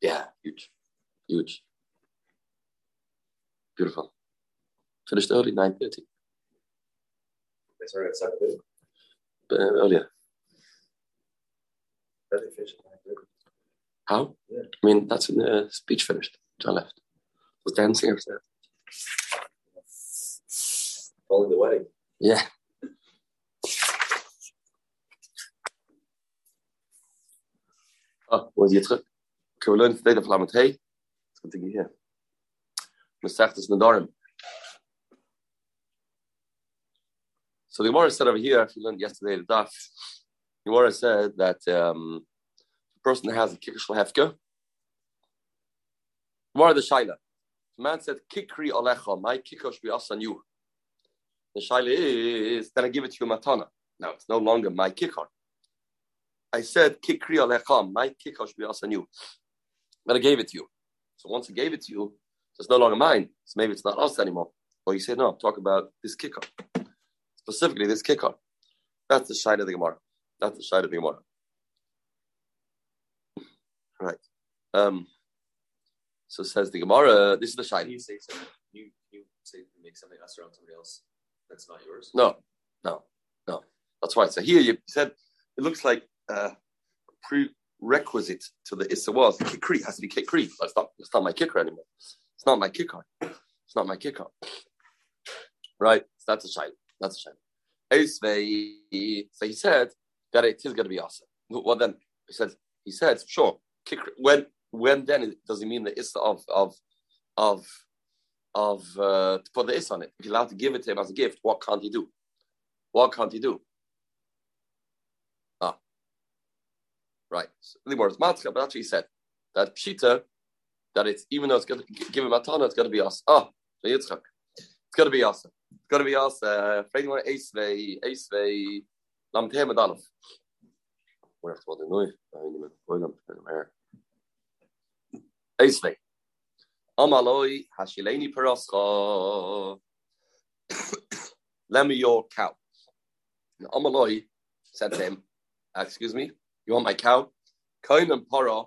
Yeah, huge, huge, beautiful. Finished early, nine thirty. Sorry, at seven thirty. Uh, earlier. How? Yeah. I mean, that's when the speech finished. John left. Was dancing upstairs. Following the wedding. Yeah. Oh, was je terug? Okay, we learned today the Flamet Hey. It's good to be here. Mesechtes Nedarim. So the Gemara said over here, if you learned yesterday the daf, the Gemara said that um, the person that has a kikr hefka, Gemara the Shaila. The man said, Kikri alecha, my kikosh be on you. The Shaila is, then I give it to you matana. Now it's no longer my kikar. I said, Kikri alecha, my kikosh be on you. But I gave it to you. So once I gave it to you, it's no longer mine. So maybe it's not us anymore. Or you say, no, talk about this kicker. Specifically, this kicker. That's the shine of the Gemara. That's the shine of the Gemara. Right. Um, so says the Gemara, this is the shine. You say something. You you say make something else around somebody else. That's not yours. No, no, no. That's right. So here you said it looks like uh, prerequisite to the Issa was kikri has to be kikri. It's not. It's not my kicker anymore. It's not my kicker. It's not my kicker. Right. That's a shine. That's a shine. So he said that it is going to be awesome. Well, then he said he said sure. Kikri, when when then does he mean the Issa of of of of uh, to put the is on it. If you're allowed to give it to him as a gift, what can't he do? What can't he do? Ah, right. So, the word is matzka, but actually he said that pshita that it's even though it's going to give him a ton, it's going to be us. Ah, so Yitzchak, it's going to be us. It's going to be us. Uh, Freddie Eisvei Eisvei Lam Tehem Adanov. Where else was it? Eisvei. Amaloi Hashileni Parascha. Lend me your cow. Amaloi said to him, Excuse me, you want my cow? Koinem para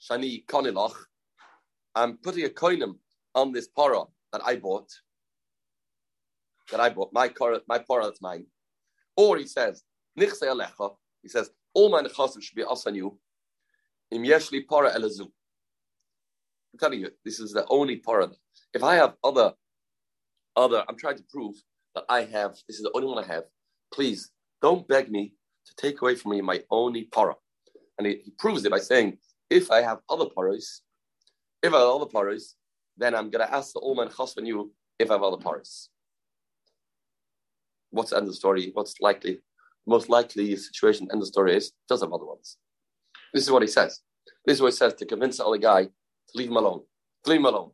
shani konilach. I'm putting a koinem on this para that I bought. That I bought, my car, my para that's mine. Or he says, Nichse alecha. He says, all my nechasim should be us on you. Im yeshli para elazu. I'm telling you, this is the only part. If I have other, other, I'm trying to prove that I have. This is the only one I have. Please don't beg me to take away from me my only para. And he, he proves it by saying, if I have other paras, if I have other paras, then I'm going to ask the Oman Chasvan you if I have other paras. What's the end of the story? What's likely? Most likely situation end of the story is does have other ones. This is what he says. This is what he says to convince the other guy to leave him alone. Leave him alone.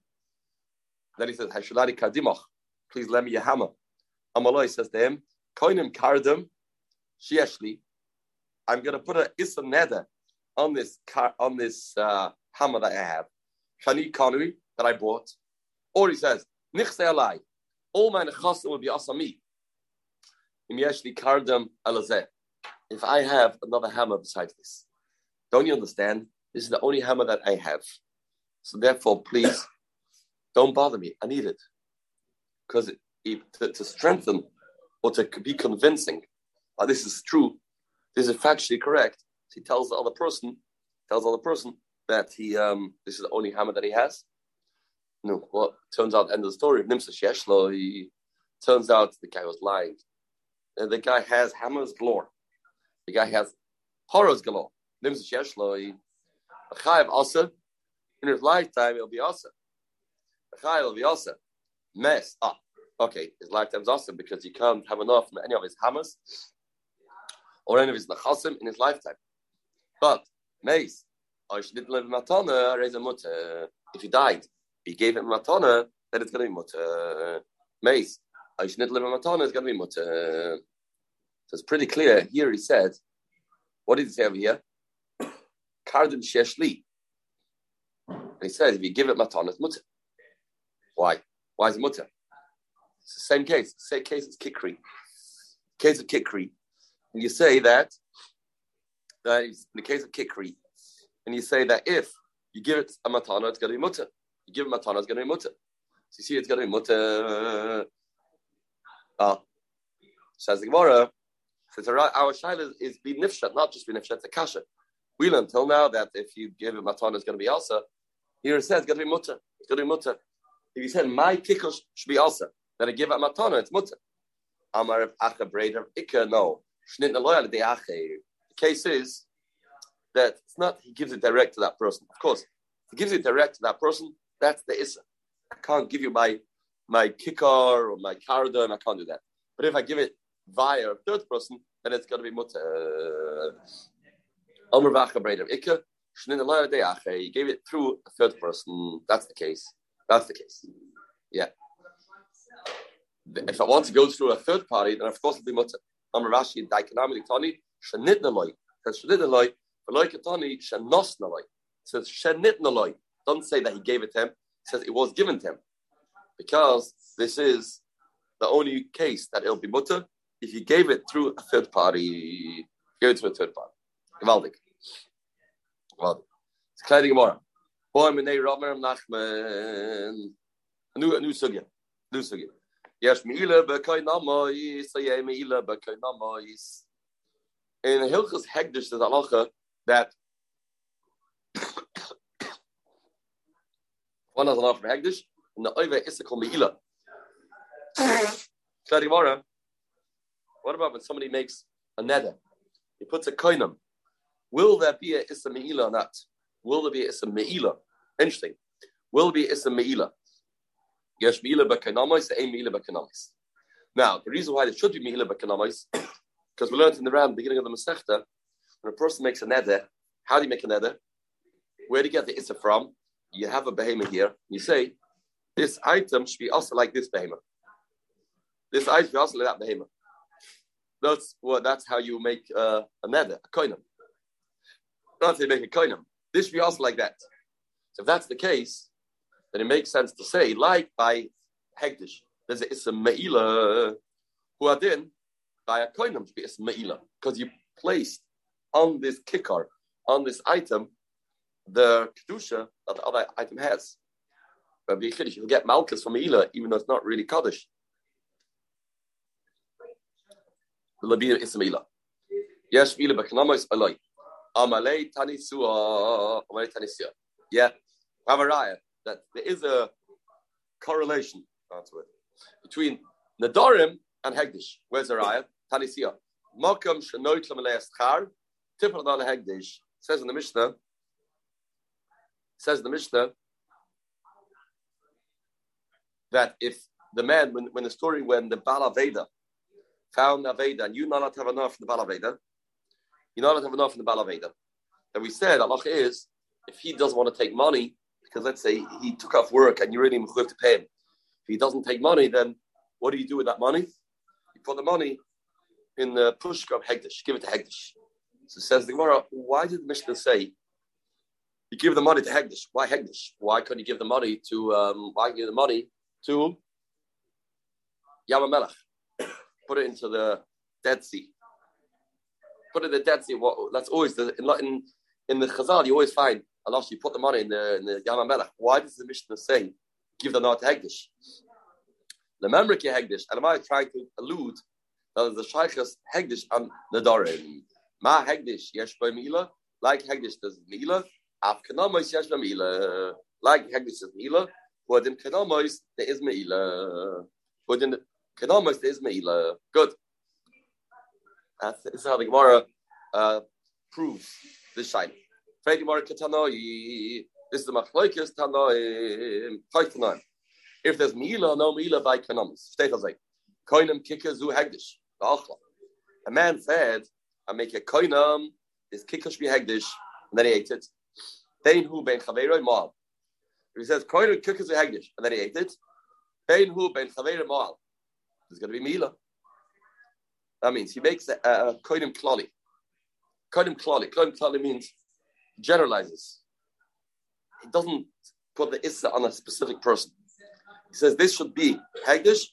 Then he says, Hashulari Kadimach, please lend me your hammer. Amaloi says to him, Koinim Kardim, Shieshli, I'm going to put a Issa Neder on this car, on this uh, hammer that I have. Shani Kanui, that I bought. Or he says, Nichse Alai, all my nechasim will be asami. Elazeh. If I have another hammer besides this. Don't you understand? This is the only hammer that I have. So therefore, please don't bother me. I need it because to, to, strengthen or to be convincing uh, this is true, this is factually correct. He tells the other person, tells the other person that he um, this is the only hammer that he has. No, well, turns out end of the story. Nimsa Sheshlo, he turns out the guy was lying. And the guy has hammers galore. The guy has horrors galore. Nimsa Sheshlo, he Chayav also in his lifetime, it'll be awesome. Chai will be awesome. Mess up. Okay, his lifetime's awesome because he can't have enough from any of his hammers or any of his nachasim in his lifetime. But Mace, I didn't live in Matana, raise a. If he died, he gave him Matana, then it's going to be mutter. Mace, I didn't live in Matana, it's going to be mutter. So it's pretty clear. Here he said, what did he say over here? Kardim Sheshli. And he says, if you give it matana, it's mutter. Why? Why is it mutter? It's the same case. Same case as kikri. Case of kikri. And you say that, that in the case of kikri, and you say that if You give it a matana, it's going to be mutter. You give it matana, it's going to be mutter. So you see, it's going to be mutter. Ah, says the Gemara. Says our shaila is, is be nifshat, not just be nifshat, it's a kasha. We learned until now that if you give it matana, it's going to be also. Here it says it's going to be mutter. It's going to be mutter. If you said my kicker should be also, then I give it matana, it's mutter. Amar acha breder ikka no. The case is that it's not he gives it direct to that person. Of course, he gives it direct to that person, that's the issa. I can't give you my my kicker or my karda, and I can't do that. But if I give it via a third person, then it's to be mutter. Uh, Ikka. He gave it through a third person. That's the case. That's the case. Yeah. If I want to go through a third party, then of course it'll be mutter. Amar Rashi Daikanami Tani Shanitnaloi. Says Shanitnaloi. Veloi Katani Shanosnaloi. Says Shanitnaloi. Doesn't say that he gave it to him. Says it was given to him. Because this is the only case that it'll be mutter if you gave it through a third party. Give it to a third party. Gewaldig. Gewaldig. It's kleine Gemara. Boy, Menei Romer Nachman. A new, a new sugya. New sugya. Yes, Meila Bekai Namois, Saye Meila In Hilchus Hegdish, there's halacha that one has halacha for Hegdish, and the Oive is called Meila. What about when somebody makes a nether? He puts a koinam. Will there be a Issa Meila or not? Will there be a Issa Meila? Interesting. Will there be a Issa Meila? Yesh Mila Bakanamis, Ain Mila Bakanamis. Now, the reason why there should be Mila Bakanamis, because we learned in the Ram, beginning of the Masechta, when a person makes a neder, how do you make a neder? Where do you get the Issa from? You have a behemoth here. You say, this item should be also like this behemoth. This item should be also like that behemoth. That's well, that's how you make uh, a neder, a koinam. How you make a koinam. This should be also like that. So if that's the case, then it makes sense to say, like by Hegdish, there's a Issa Me'ila who are then by a koinam to be Issa Me'ila, because you placed on this kicker, on this item, the Kedusha that the other item has. But you get Malchus from Me'ila, even though it's not really Kaddish. Labir Issa Me'ila. Yes, Me'ila Bekanamos Aloi. Amalei Tanisua. Amalei Tanisua. Yeah. Avaraya that there is a correlation between Nedarim and Hegdish. Where's the riot? Tanisia. Makam shenoit lamalei Tipul dal Hegdish says in the Mishnah. Says in the Mishnah that if the man, when, when the story when the Balaveda found Aveda and you not have enough in the Balaveda, you not have enough in the Balaveda. And we said Allah is if he doesn't want to take money, because let's say he took off work and you're really mechuyev to pay him. If he doesn't take money, then what do you do with that money? You put the money in the pushka of Hegdish, give it to Hegdish. So says the Gemara, why did the Mishnah say you give the money to Hegdish? Why Hegdish? Why couldn't you give the money to um, why give the money to Yamamelech? Put it into the Dead Sea. Put it in the Dead Sea. That's always the in, in the Chazal. You always find Allah, you put the money in the, in the Yama Melech. Why does the Mishnah say, give the not to Hegdish? The Memriki Hegdish, and am I trying to allude that the Shaykh's Hegdish and Nadarim? Ma Hegdish, Yesh Mila, like Hegdish does Mila, Af Kanamos Yesh Mila, like Hegdish does Mila, but in Kanamos there is Mila. But in Kanamos there is Mila. Good. That's, how the Gemara uh, proves this shine. This is the Machlokes Tanoi. Tanoim. If there's Mila, no Mila by Kanamis. Steht also. Koinem Kika Hegdish. A man said, I make a koinam, his kicker should be hegdish, and then he ate it. Bein hu ben chaveroi mal. If he says koinam kicker zu hegdish, and then he ate it, bein hu ben chaveroi mal. There's going to be mila. That means he makes a, a koinam klali. Koinam klali. Koinam klali means generalizes. He doesn't put the issa on a specific person. He says this should be hagdish.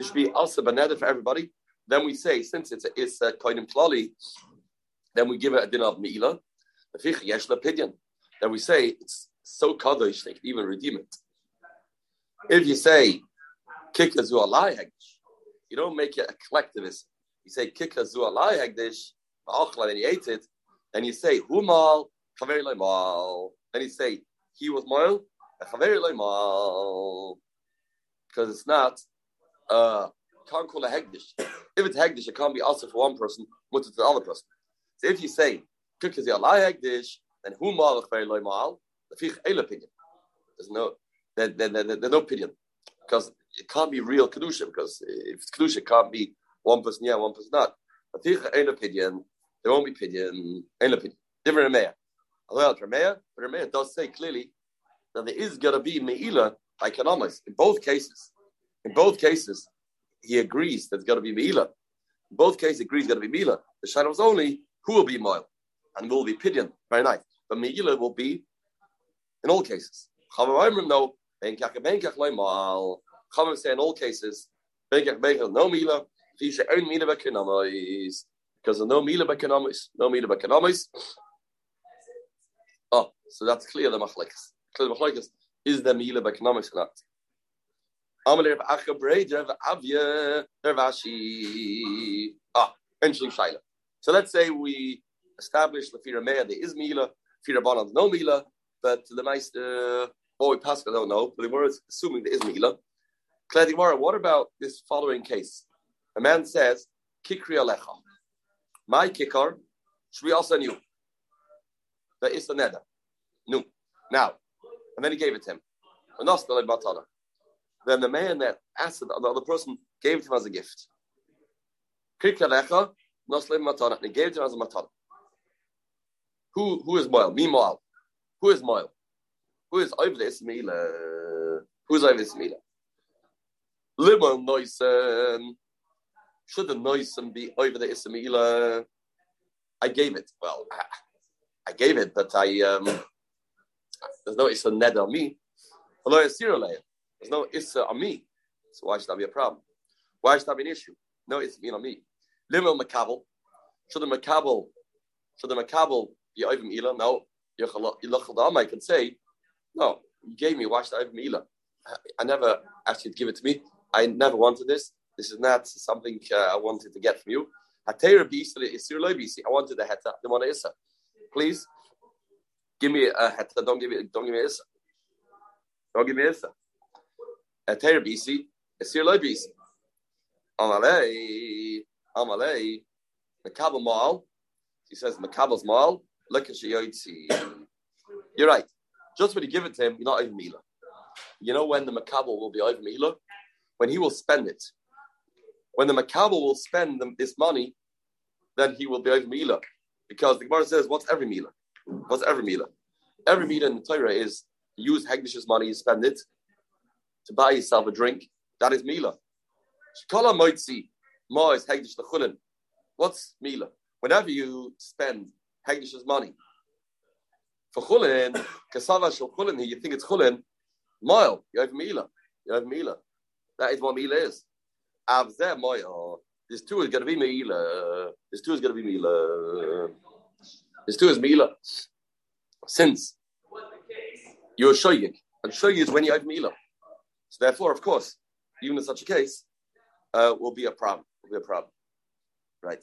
It should be also banana for everybody. Then we say since it's a issa koinim klali, then we give it a din of meila. The yesh that we say it's so kadosh they can even redeem it. If you say kikazu alai hegdish, you don't make it a collectivist. You say kikazu alai hegdish, and you ate it, and you say humal chaveri mal, and you say he was moil, chaveri mal, because it's not. Uh, can't call a hegdish. If it's hegdish, it can't be also for one person, but it's the other person. So if you say kikazu alai hegdish, then humal chaveri mal, the fich opinion. There's no, there, there, there, there's no opinion because it can't be real kedusha because if it's kedusha, it can't be one person yeah, one person not. But ain't opinion, there won't be opinion, ain't opinion. Different Rameya. Well, Rameya, but Rameya does say clearly that there is going to be meila by economics in both cases. In both cases, he agrees there's going to be meila. In both cases, agrees going to be meila. The shadow is only who will be moil and will be pidyon. Very nice. But meila will be in all cases. No, Chachamim say in all cases, no mila, fisha own mila bekonomis, because of no mila economics, no mila bekonomis. Oh, so that's clear the machlekes. Clear the machlekes is the mila bekonomis or not. Amalei Rav Acha Avya Rav. Ah, interesting shaila. So let's say we establish the Fira Meya there is mila, Fira no mila, but the we pass, I don't know, but we're assuming there is mila. Gemara, what about this following case? A man says, Kikri Alecha. My kikkar should be also new. The is neda. No. Now, and then he gave it to him. Then the man that asked the other person gave it to him as a gift. And he gave it to him as a matana. Who, who is Moel? Me Moel. Who is Moel? Who is over the? Who is over the Ismaila? Limon Noisen. Should the Noisen be over the Ismaila? I gave it. Well, I gave it, but I um, there's no Issa Ned on me. Hello, There's no Issa on me. So why should that be a problem? Why should that be an issue? No, it's been on me. Limon Makabel. Should the Makabel should the Makabel be over Mila? No. I can say, no, you gave me. Why should I have Mila? I never asked you to give it to me. I never wanted this. This is not something uh, I wanted to get from you. I wanted a heta. I want a issa. Please give me a heta. Don't give me. Don't give me issa. Don't give me issa. Hatera bisi. Isir loy bisi. Amalei. Amalei. Makabel mal. He says Makabel's mal. Look at Shiyotzi. You're right. Just when you give it to him, you're not even Mila. You know when the Makabel will be over Mila? when he will spend it. When the Makabal will spend this money, then he will be over Mila. Because the Gemara says, what's every Mila? What's every Mila? Every Mila in the Torah is use Hegdish's money, you spend it to buy yourself a drink. That is Mila. Shkala Moitzi, Ma is Hegdish Chulin. What's Mila? Whenever you spend Hegdish's money for Chulin, Kasava Shal Chulin, you think it's Chulin, Mile, you have Mila. You have Mila. That is what Mila is. Avzeh Moya. This two is going to be Mila. This two is going to be Mila. This two is Mila. Since you're Shoyik, and Shoyik is when you have Mila. So therefore, of course, even in such a case, uh, will be a problem. Will be a problem. Right.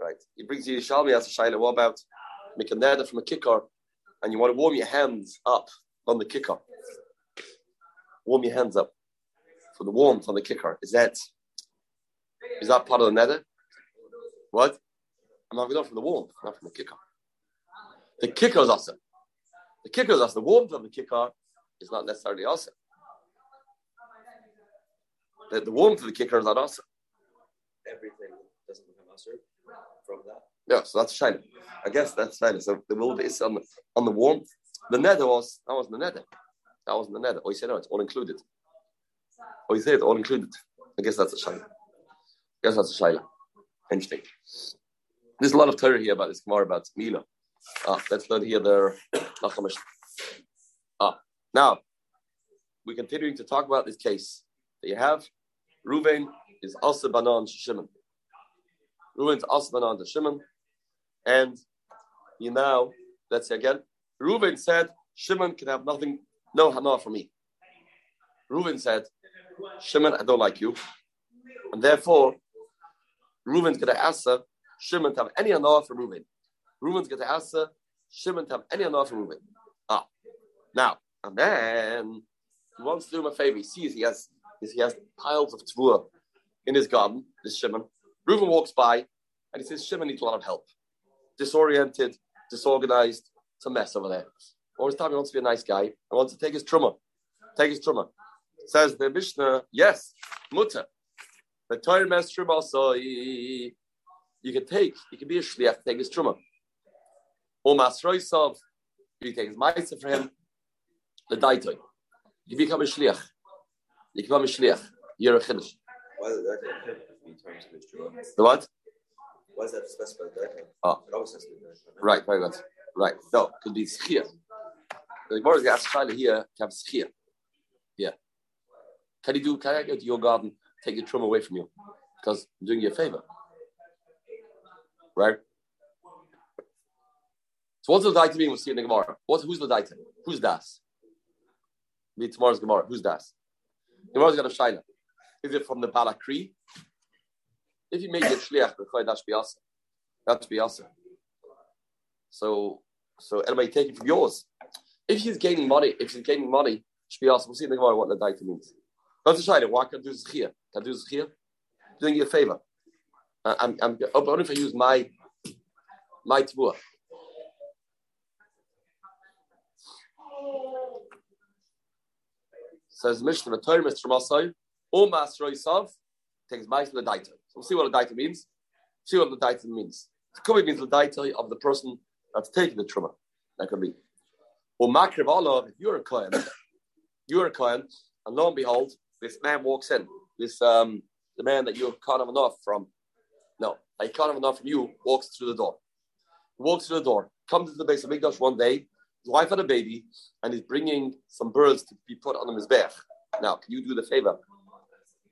Right. He brings you Shalmi as a Shaila. What about a neder from a kicker and you want to warm your hands up on the kicker? Warm your hands up for the warmth on the kicker. Is that is that part of the nether? What? I'm not going from the warmth, not from the kicker. The kicker is awesome. The kicker is awesome. The warmth of the kicker is not necessarily awesome. The, the warmth of the kicker is not awesome. Everything doesn't become awesome from that. Yeah, so that's shiny. I guess that's shiny. So the will is on the on the warmth. The nether was that wasn't the nether. That wasn't the nether. Oh, you said no, it's all included. Oh, you say it all included. I guess that's a shaila. I guess that's a shaila. Interesting. There's a lot of Torah here about this Gemara about Mila. Ah, let's learn here the Nachamish. Ah, now we're continuing to talk about this case that you have. Ruvain is also Banan Shimon. Ruvain is also Banan to Shimon, and you now let's say again. Reuven said, Shimon can have nothing, no hana for me. Reuven said, Shimon, I don't like you. And therefore, Reuven's going to ask Shimon to have any hana for Reuven. Reuven's going to ask Shimon to have any hana for Reuven. Ah, now, and then he wants to do him a favor. He sees he has, he has piles of tvua in his garden, this Shimon. Reuven walks by and he says, Shimon needs a lot of help. Disoriented, disorganized, it's a mess over there. All this time he wants to be a nice guy and wants to take his truma. Take his truma. Says the Mishnah, yes, mutter. The Torah mes truma so you can take, you can be a shliach, take his truma. Or masroisov, you take his ma'isa for him. The daitoi. You become a shliach. You become a shliach. You're a chiddush. Why is that in terms of his true? The what? Why is that specified? Oh. It always has to be. Right, very good. Right. No, could be schia. The Gemara is asking here to have schia. Yeah. Can you do? Can I go to your garden, take your trum away from you, because I'm doing you a favor, right? So what's the daita mean? We'll see in the Gemara. What's who's the daita? Who's das? Be tomorrow's Gemara. Who's das? Gemara's got a shaila. Is it from the Balakri? If you make it shliach, that should be asa. That should be asa. So, so anybody take it from yours. If he's gaining money, if he's gaining money, should be asked. We'll see in the Gemara what the daita means. That's a shaila. Why can't do zechia? Can I do zechia? Doing you a favor. I'm, I'm, only if I use my my tvua. Says Mishnah, the Torah, Mr. Masai, O Masroi Sav, takes my to the daita. So we'll see what the daita means. See what the daita means. It could be the daita of the person that's taking the truma. That could be. Or Makriv Allah, if you're a Kohen, you're a Kohen, and lo and behold, this man walks in. This um the man that you're kind of enough from. No, I kind of enough from you walks through the door. Walks through the door, comes to the base of Mikdash one day, his wife had a baby, and he's bringing some birds to be put on the back. Now, can you do the favor?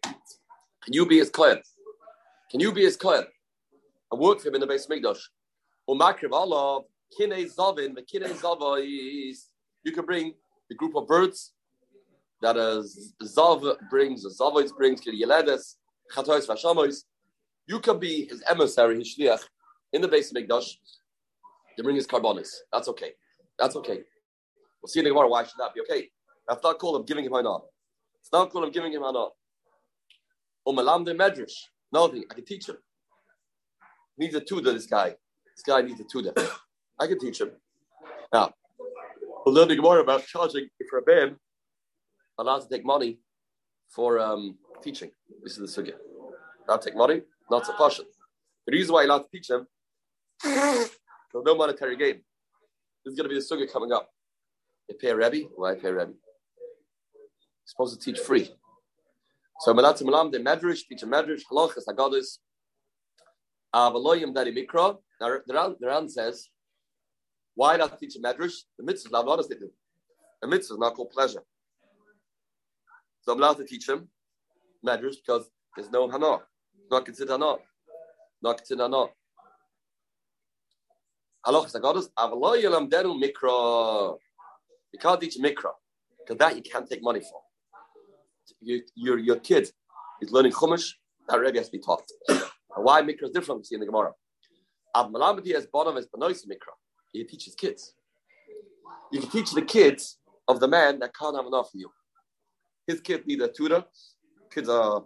Can you be his Kohen? Can you be his Kohen? And work for him in the base of Mikdash. You can bring the group of birds that is Zav brings, the Zavais brings, Yeledes, Chatois Vashamois. You can be his emissary, his shliach, in the base of Mikdash to bring his carbonis. That's okay. That's okay. We'll see in the Gemara why should that be okay. That's not called him giving him hana. It's not called him giving him hana. Umalamde medrash. Another thing, I can teach him. Needs a tutor, this guy. This guy needs a tutor. I can teach him. Now, we'll learn Gemara about charging for a man allowed to take money for um, teaching. This is the sugya. Not take money, not so passion. The reason why you're allowed to teach there's no monetary gain. This is going to be the sugya coming up. You pay a Rebbe, why pay a Rebbe? Supposed to teach free. So Malat Malam de Medrash, teach a Medrash, Halachas, Haggadis, Avaloyim Dari Mikra. Now the Ran, the says, why not teach a Medrash? The mitzvah is not honest, do. The mitzvah is not called pleasure. So I'm allowed to teach him Medrash because there's no Hana. Not considered Hana. Not considered Hana. Halachas Haggadis, Avaloyim Deru Mikra. You can't teach Mikra because that you can't take money for. Your, your, your kid is learning Chumash, that Rebbe has to be taught. Why Mikra is different, see in the Gemara. Av Malamati as bottom as Benois Mikra. He teaches kids. You can teach the kids of the man that can't have enough for you. His kid need a tutor. Kids are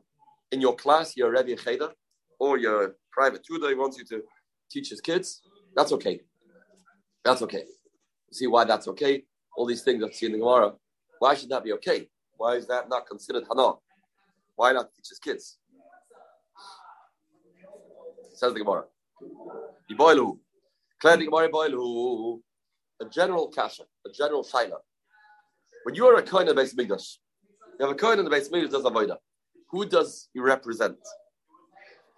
in your class, you're Rebbe Cheder, or your private tutor, he wants you to teach his kids. That's okay. That's okay. See why that's okay? All these things that see in the Gemara. Why should that be okay? Why is that not considered hana? Why not teach his kids? Says the Gemara. Iboilu. Clear the Gemara Iboilu. A general kasha, a general shaila. When you are a kohen of the base Mikdash, you have a kohen in the base Mikdash does avoida. Who does he represent?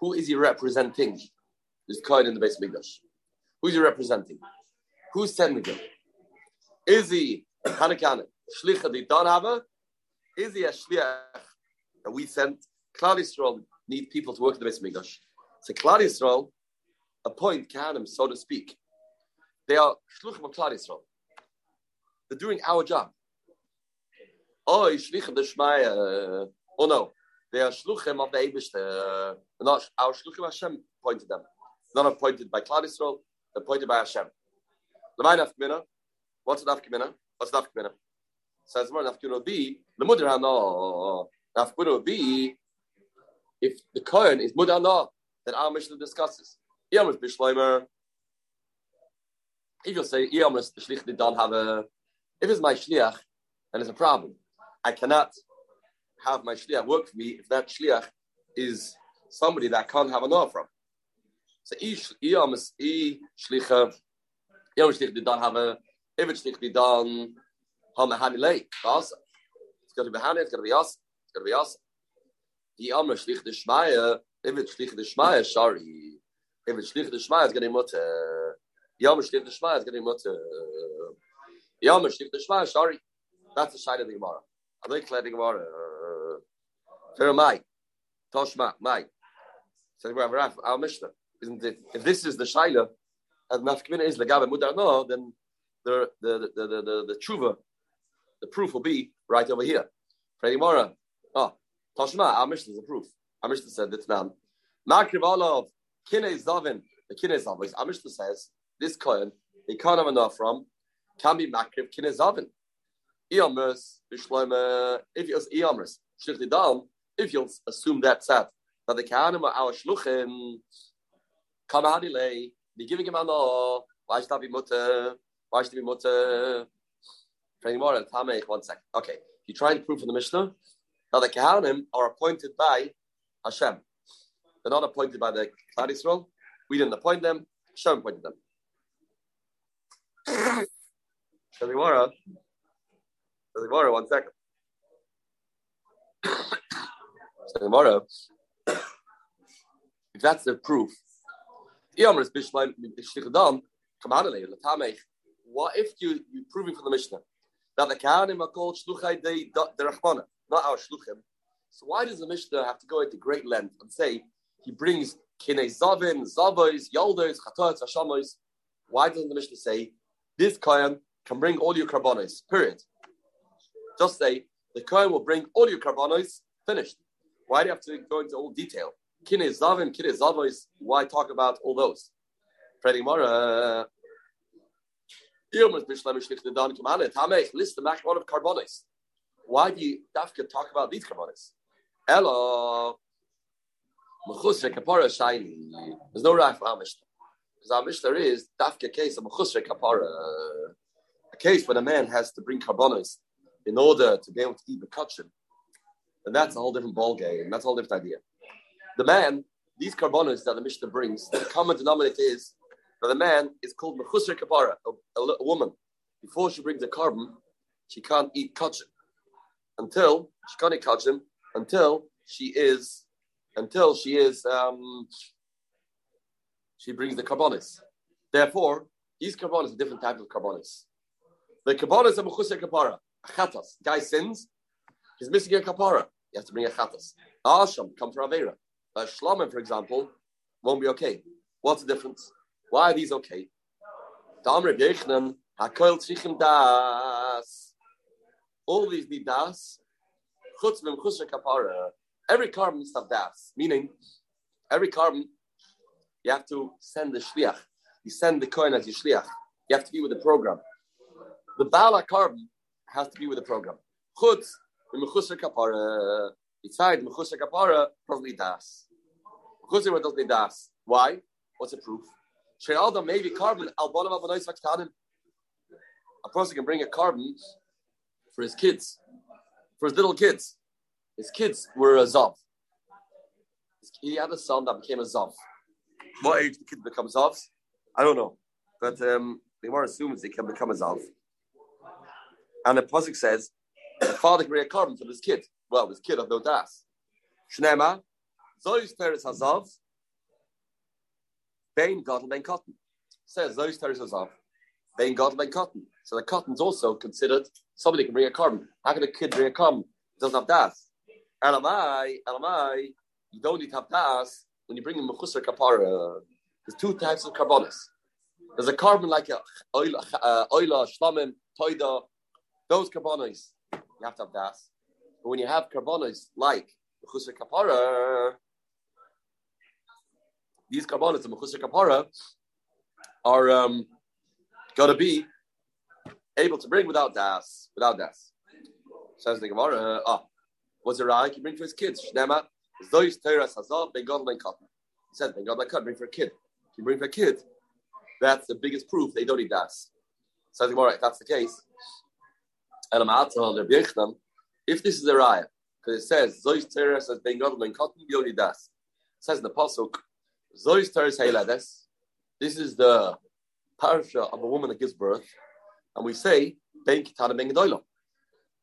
Who is he representing? This kohen in the base Mikdash. Who is he representing? Who's sending him? Is he Hanakana? Shlicha di Donhava? Is he a shliach that we sent? Klal Yisrael need people to work in the Beis Mikdash. So Klal Yisrael appoint Kahanim, so to speak. They are shluchim of Klal Yisrael. They're doing our job. Oh, shlichim the shmaya. Oh no, they are shluchim of the Eibush. Äh, not our shluchim Hashem pointed them. Not appointed by Klal Yisrael, appointed by Hashem. Lemay nafkmina. What's nafkmina? What's nafkmina? Says more nafkmina be the mudar hana. Nafkmina be if the kohen is mudar hana, then our Mishnah discusses. Yamas bishleimer. If you say shlich if it's my shliach, then it's a problem. I cannot have my shliach work for me if that shliach is somebody that I can't have an offer from. So e shlicha Yom Shlich did not have a if it's Shlich done Hamahani late. Awesome. It's gonna be Hani, it's gonna be awesome. It's gonna be awesome. The Amr Shlich the Shmaya, if it's Shlich the Shmaya, sorry. If it's Shlich the Shmaya, it's gonna be mutter. Yom Shlich the Shmaya is gonna be mutter. Yom Shlich the Shmaya, sorry. That's the side of the Gemara. I like the Gemara. Toshma, Mai. So we have our Mishnah. Isn't it? If this is the Shaila, and nafkmina is legabe mudar no, then the the the the the, the tshuva, the proof will be right over here. Freddy Mora. Oh, Toshma, our Mishnah is a proof. Our Mishnah said that man. Makriv of kinei zavin, the kinei zavin. Our Mishnah says this coin he can't have enough from can be makriv kinei zavin. Bishloime uh, if you down if you'll assume that set that the kahanim are our shluchim come out delay be giving him no. Why should that be mutter? Why should it be mutter? Training more and Tamech, eh, one second. Okay. You try to prove from the Mishnah that the Kahanim are appointed by Hashem. They're not appointed by the Klal Yisrael. We didn't appoint them. Hashem appointed them. Gemara. Gemara, one second. Gemara. If that's the proof what if you you proving from the Mishnah that the Kahanim are called Shluchai de Rachmana, not our Shluchim? So why does the Mishnah have to go into great length and say he brings Kinei Zavin, Zavos, Yoldos, Chatot, Hashamos? Why doesn't the Mishnah say this Kayan can bring all your carbonos? Period. Just say the Kayan will bring all your carbonos. Finished. Why do you have to go into all detail? Kine Zavos, why talk about all those? Freddy Mara. List the maximum of carbonis. Why do you dafka talk about these carbonis? Mechusre kapara shiny. There's no our Mishnah. Because our Mishnah is dafka case of mechusre kapara. A case when a man has to bring carbonis in order to be able to eat the kachin. And that's a whole different ball game. That's a whole different idea the man, these carbonas that the Mishnah brings, the common denominator is that the man is called mechusar kapara, a, a, a, woman. Before she brings a carbon, she can't eat kachin until she can't eat kachin until she is until she is um, she brings the carbonis. Therefore, these carbonis are different types of carbonis. The carbonis are mechusar kapara, chatas. Guy sins, he's missing a kapara. He has to bring a chatas. Asham come for avera uh, a shlomim, for example, won't be okay. What's the difference? Why are these okay? All these need das. Every carbon to have das, meaning every carbon you have to send the shliach. You send the coin as your shliach. You have to be with the program. The bala carbon has to be with the program. Chutz, the mechusar kapara, Inside mechusar kapara, probably das. Mechusar doesn't need das. Why? What's the proof? She'alda maybe carbon abonois vaktanim. A person can bring a carbon for his kids, for his little kids. His kids were a zav. He had a son that became a zav. What age the kids become zavs? I don't know, but um, they were assuming they can become a zav. And the pasuk says the father can bring a carbon for this kid well, this kid of no das. Shnema, Zois Teres Hazav, Bain Gadol Ben Cotton. Says Zois Teres Hazav, Bain Gadol Ben Cotton. So the cotton's also considered somebody can bring a carbon. How can a kid bring a carbon? Doesn't have das. Elamai, Elamai, you don't need to have das when you bring in Mechusar Kapara. There's two types of carbonis. There's a carbon like a oila, uh, oila shlamim, toida, those carbonos, you have to have das. But when you have carbonos like Mechusar Kapara, these carbonos, the Mechusar Kapara, are um, got to be able to bring without das, without das. Says the Gemara, ah, what's it right? He bring for his kids. Shnema, Zois Teras Hazal, Ben God Ben Cotton. He says, Ben God Ben Cotton, bring for a kid. If you bring for a kid, that's the biggest proof they don't need das. Says the Gemara, if that's the case, if this is a raya, because it says Zois Teras as Ben God Ben Cotton, need das. It says in the Pasuk, Zois Teras Heilades. This is the parsha of a woman that gives birth, and we say Ben Kitana Ben Gedoyla.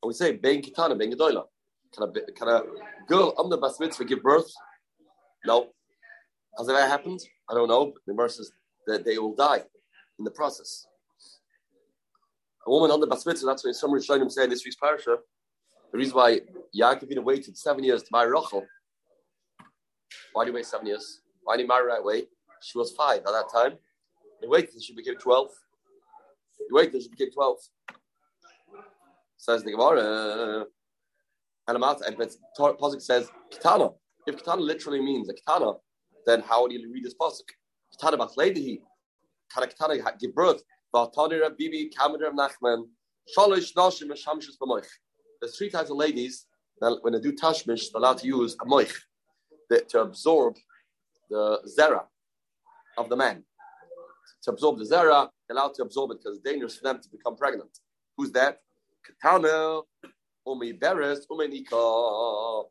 And we say Ben Kitana Ben Gedoyla. Can a, can a girl on the bas mitzvah give birth? No. Has that happened? I don't know. The verse says that they will die in the process. A woman on the bas mitzvah, that's why some Rishonim say in this week's parasha. the reason why Yaakov waited seven years to marry Rachel. Why did he wait seven years? Why did he marry right away? She was five at that time. He waited until she became 12. He waited until she became 12. Says the Gemara. And Amat, and Pasuk says, Kitana. If Kitana literally means a Kitana, then how would you read this Pasuk? Kitana Bachleidihi. Can a Kitana give birth? Shalosh Nashim. There's three types of ladies that when they do Tashmish, they're allowed to use a moich to absorb the zera of the man. To absorb the zera, they allowed to absorb it because it's dangerous for them to become pregnant. Who's that? Katana, Umi Beres, Umenika.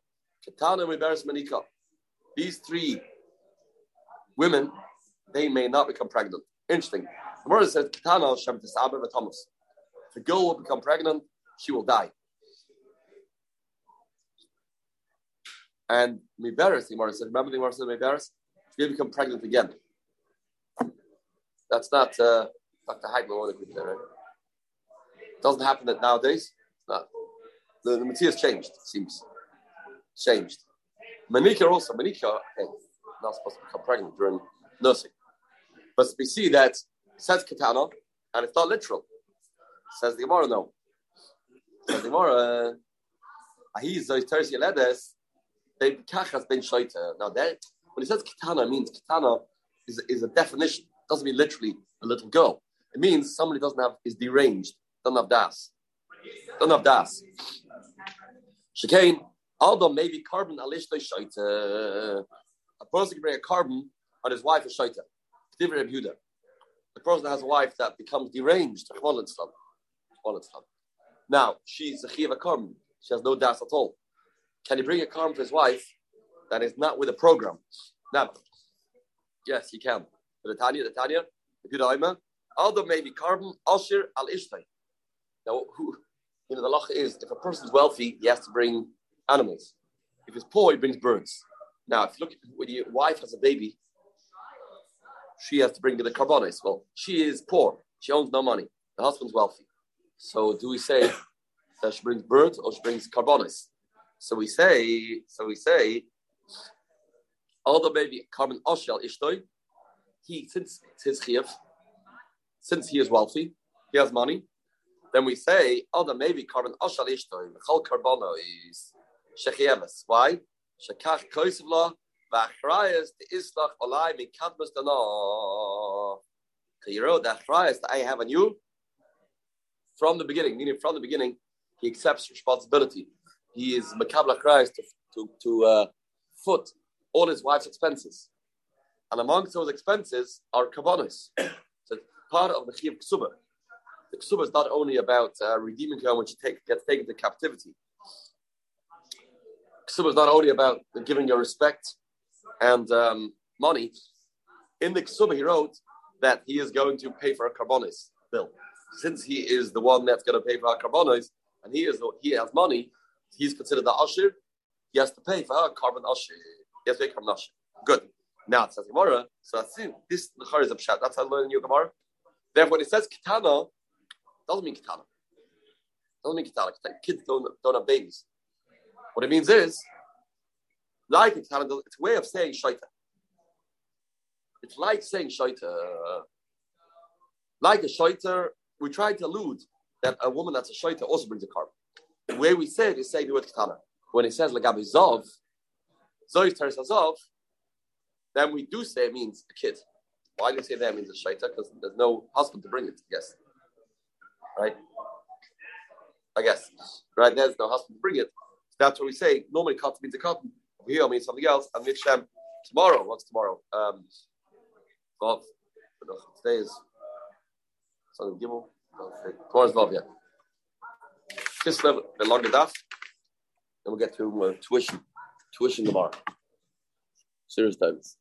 Katana, Umi Beres, Menika. These three women, they may not become pregnant. Interesting. The word says, Katana, Shem Tisaber, Thomas. If a girl will become pregnant, she will die. And Miberes, the Gemara said, remember the Gemara said Miberes? She will become pregnant again. That's not uh, Dr. Heidman there, right? It doesn't happen that nowadays. Not. The, the material changed, it seems. Changed. Manika also, Manika, okay, not supposed to become pregnant during nursing. But we see that says katana, and it's not literal. Says the Gemara, no. Says the Gemara, uh, Ahiz, those Terzi Ledes, they kachas ben shaita. Now, that, when he says katana, means katana is, is a definition doesn't mean literally a little girl. It means somebody doesn't have is deranged, doesn't have das, doesn't have das. Shekain, although maybe carbon alishta shaita. A person can bring a carbon on his wife is shaita. The person has a wife that becomes deranged. Now she's a chiva carbon. She has no das at all. Can he bring a carbon for his wife that is not with a program? Now, yes, he can. The Tanya, the Tanya, the Yudaima, although maybe carbon, Ashir al Ishtai. Now, who, you know, the law is if a person's wealthy, he has to bring animals. If he's poor, he brings birds. Now, if you look, at when your wife has a baby, she has to bring the carbonis. Well, she is poor. She owns no money. The husband's wealthy. So, do we say that she brings birds or she brings carbonis? So we say, so we say, although maybe carbon oshel ishtoi, he since it's his chiyuv, since he is wealthy, he has money, then we say, although maybe carbon ashal ishtoi, mechal carbono is shechieves. Why? Shekach koisivla v'achrayas the islach olai mikadmas dana. You know that achrayas that I have on you from the beginning, meaning from the beginning, he accepts responsibility. He is makabla achrayas to to to uh, foot all his wife's expenses. And amongst those expenses are kavanos. So part of the chiv ksuba. The ksuba is not only about uh, redeeming her when she take, gets taken to captivity. Ksuba is not only about giving your respect and um, money. In the ksuba, he wrote that he is going to pay for a carbonis bill. Since he is the one that's going to pay for our carbonis, and he is he has money, he's considered the usher. He has to pay for her carbon usher. He has to pay carbon usher. Good. Now it says Gemara. So that's it. This Lachar is a pshat. That's how I learn your Gemara. Therefore, when it says kitana, doesn't mean kitana. Doesn't mean kitana. Kids don't, don't have babies. What it means is, like it's kitana, it's a way of saying shaita. It's like saying shaita. Like a shaita, we try to allude that a woman that's a shaita also brings a korban. The way we say it is saying the word katana. When it says lagabi zov, zois teres zov, then we do say it means a kid. Why do you say that means a shaita? Because there's no husband to bring it. Yes, right. I guess right. There's no husband to bring it. That's what we say. Normally, cotton means a cotton. Over here means something else. And Mikshem tomorrow. What's tomorrow? Um, Vav. Today is Sunday Gimel. Tomorrow's Vav. Yeah. This level, the longer daf. Then we'll get to uh, tuition. Tuition tomorrow. Serious times.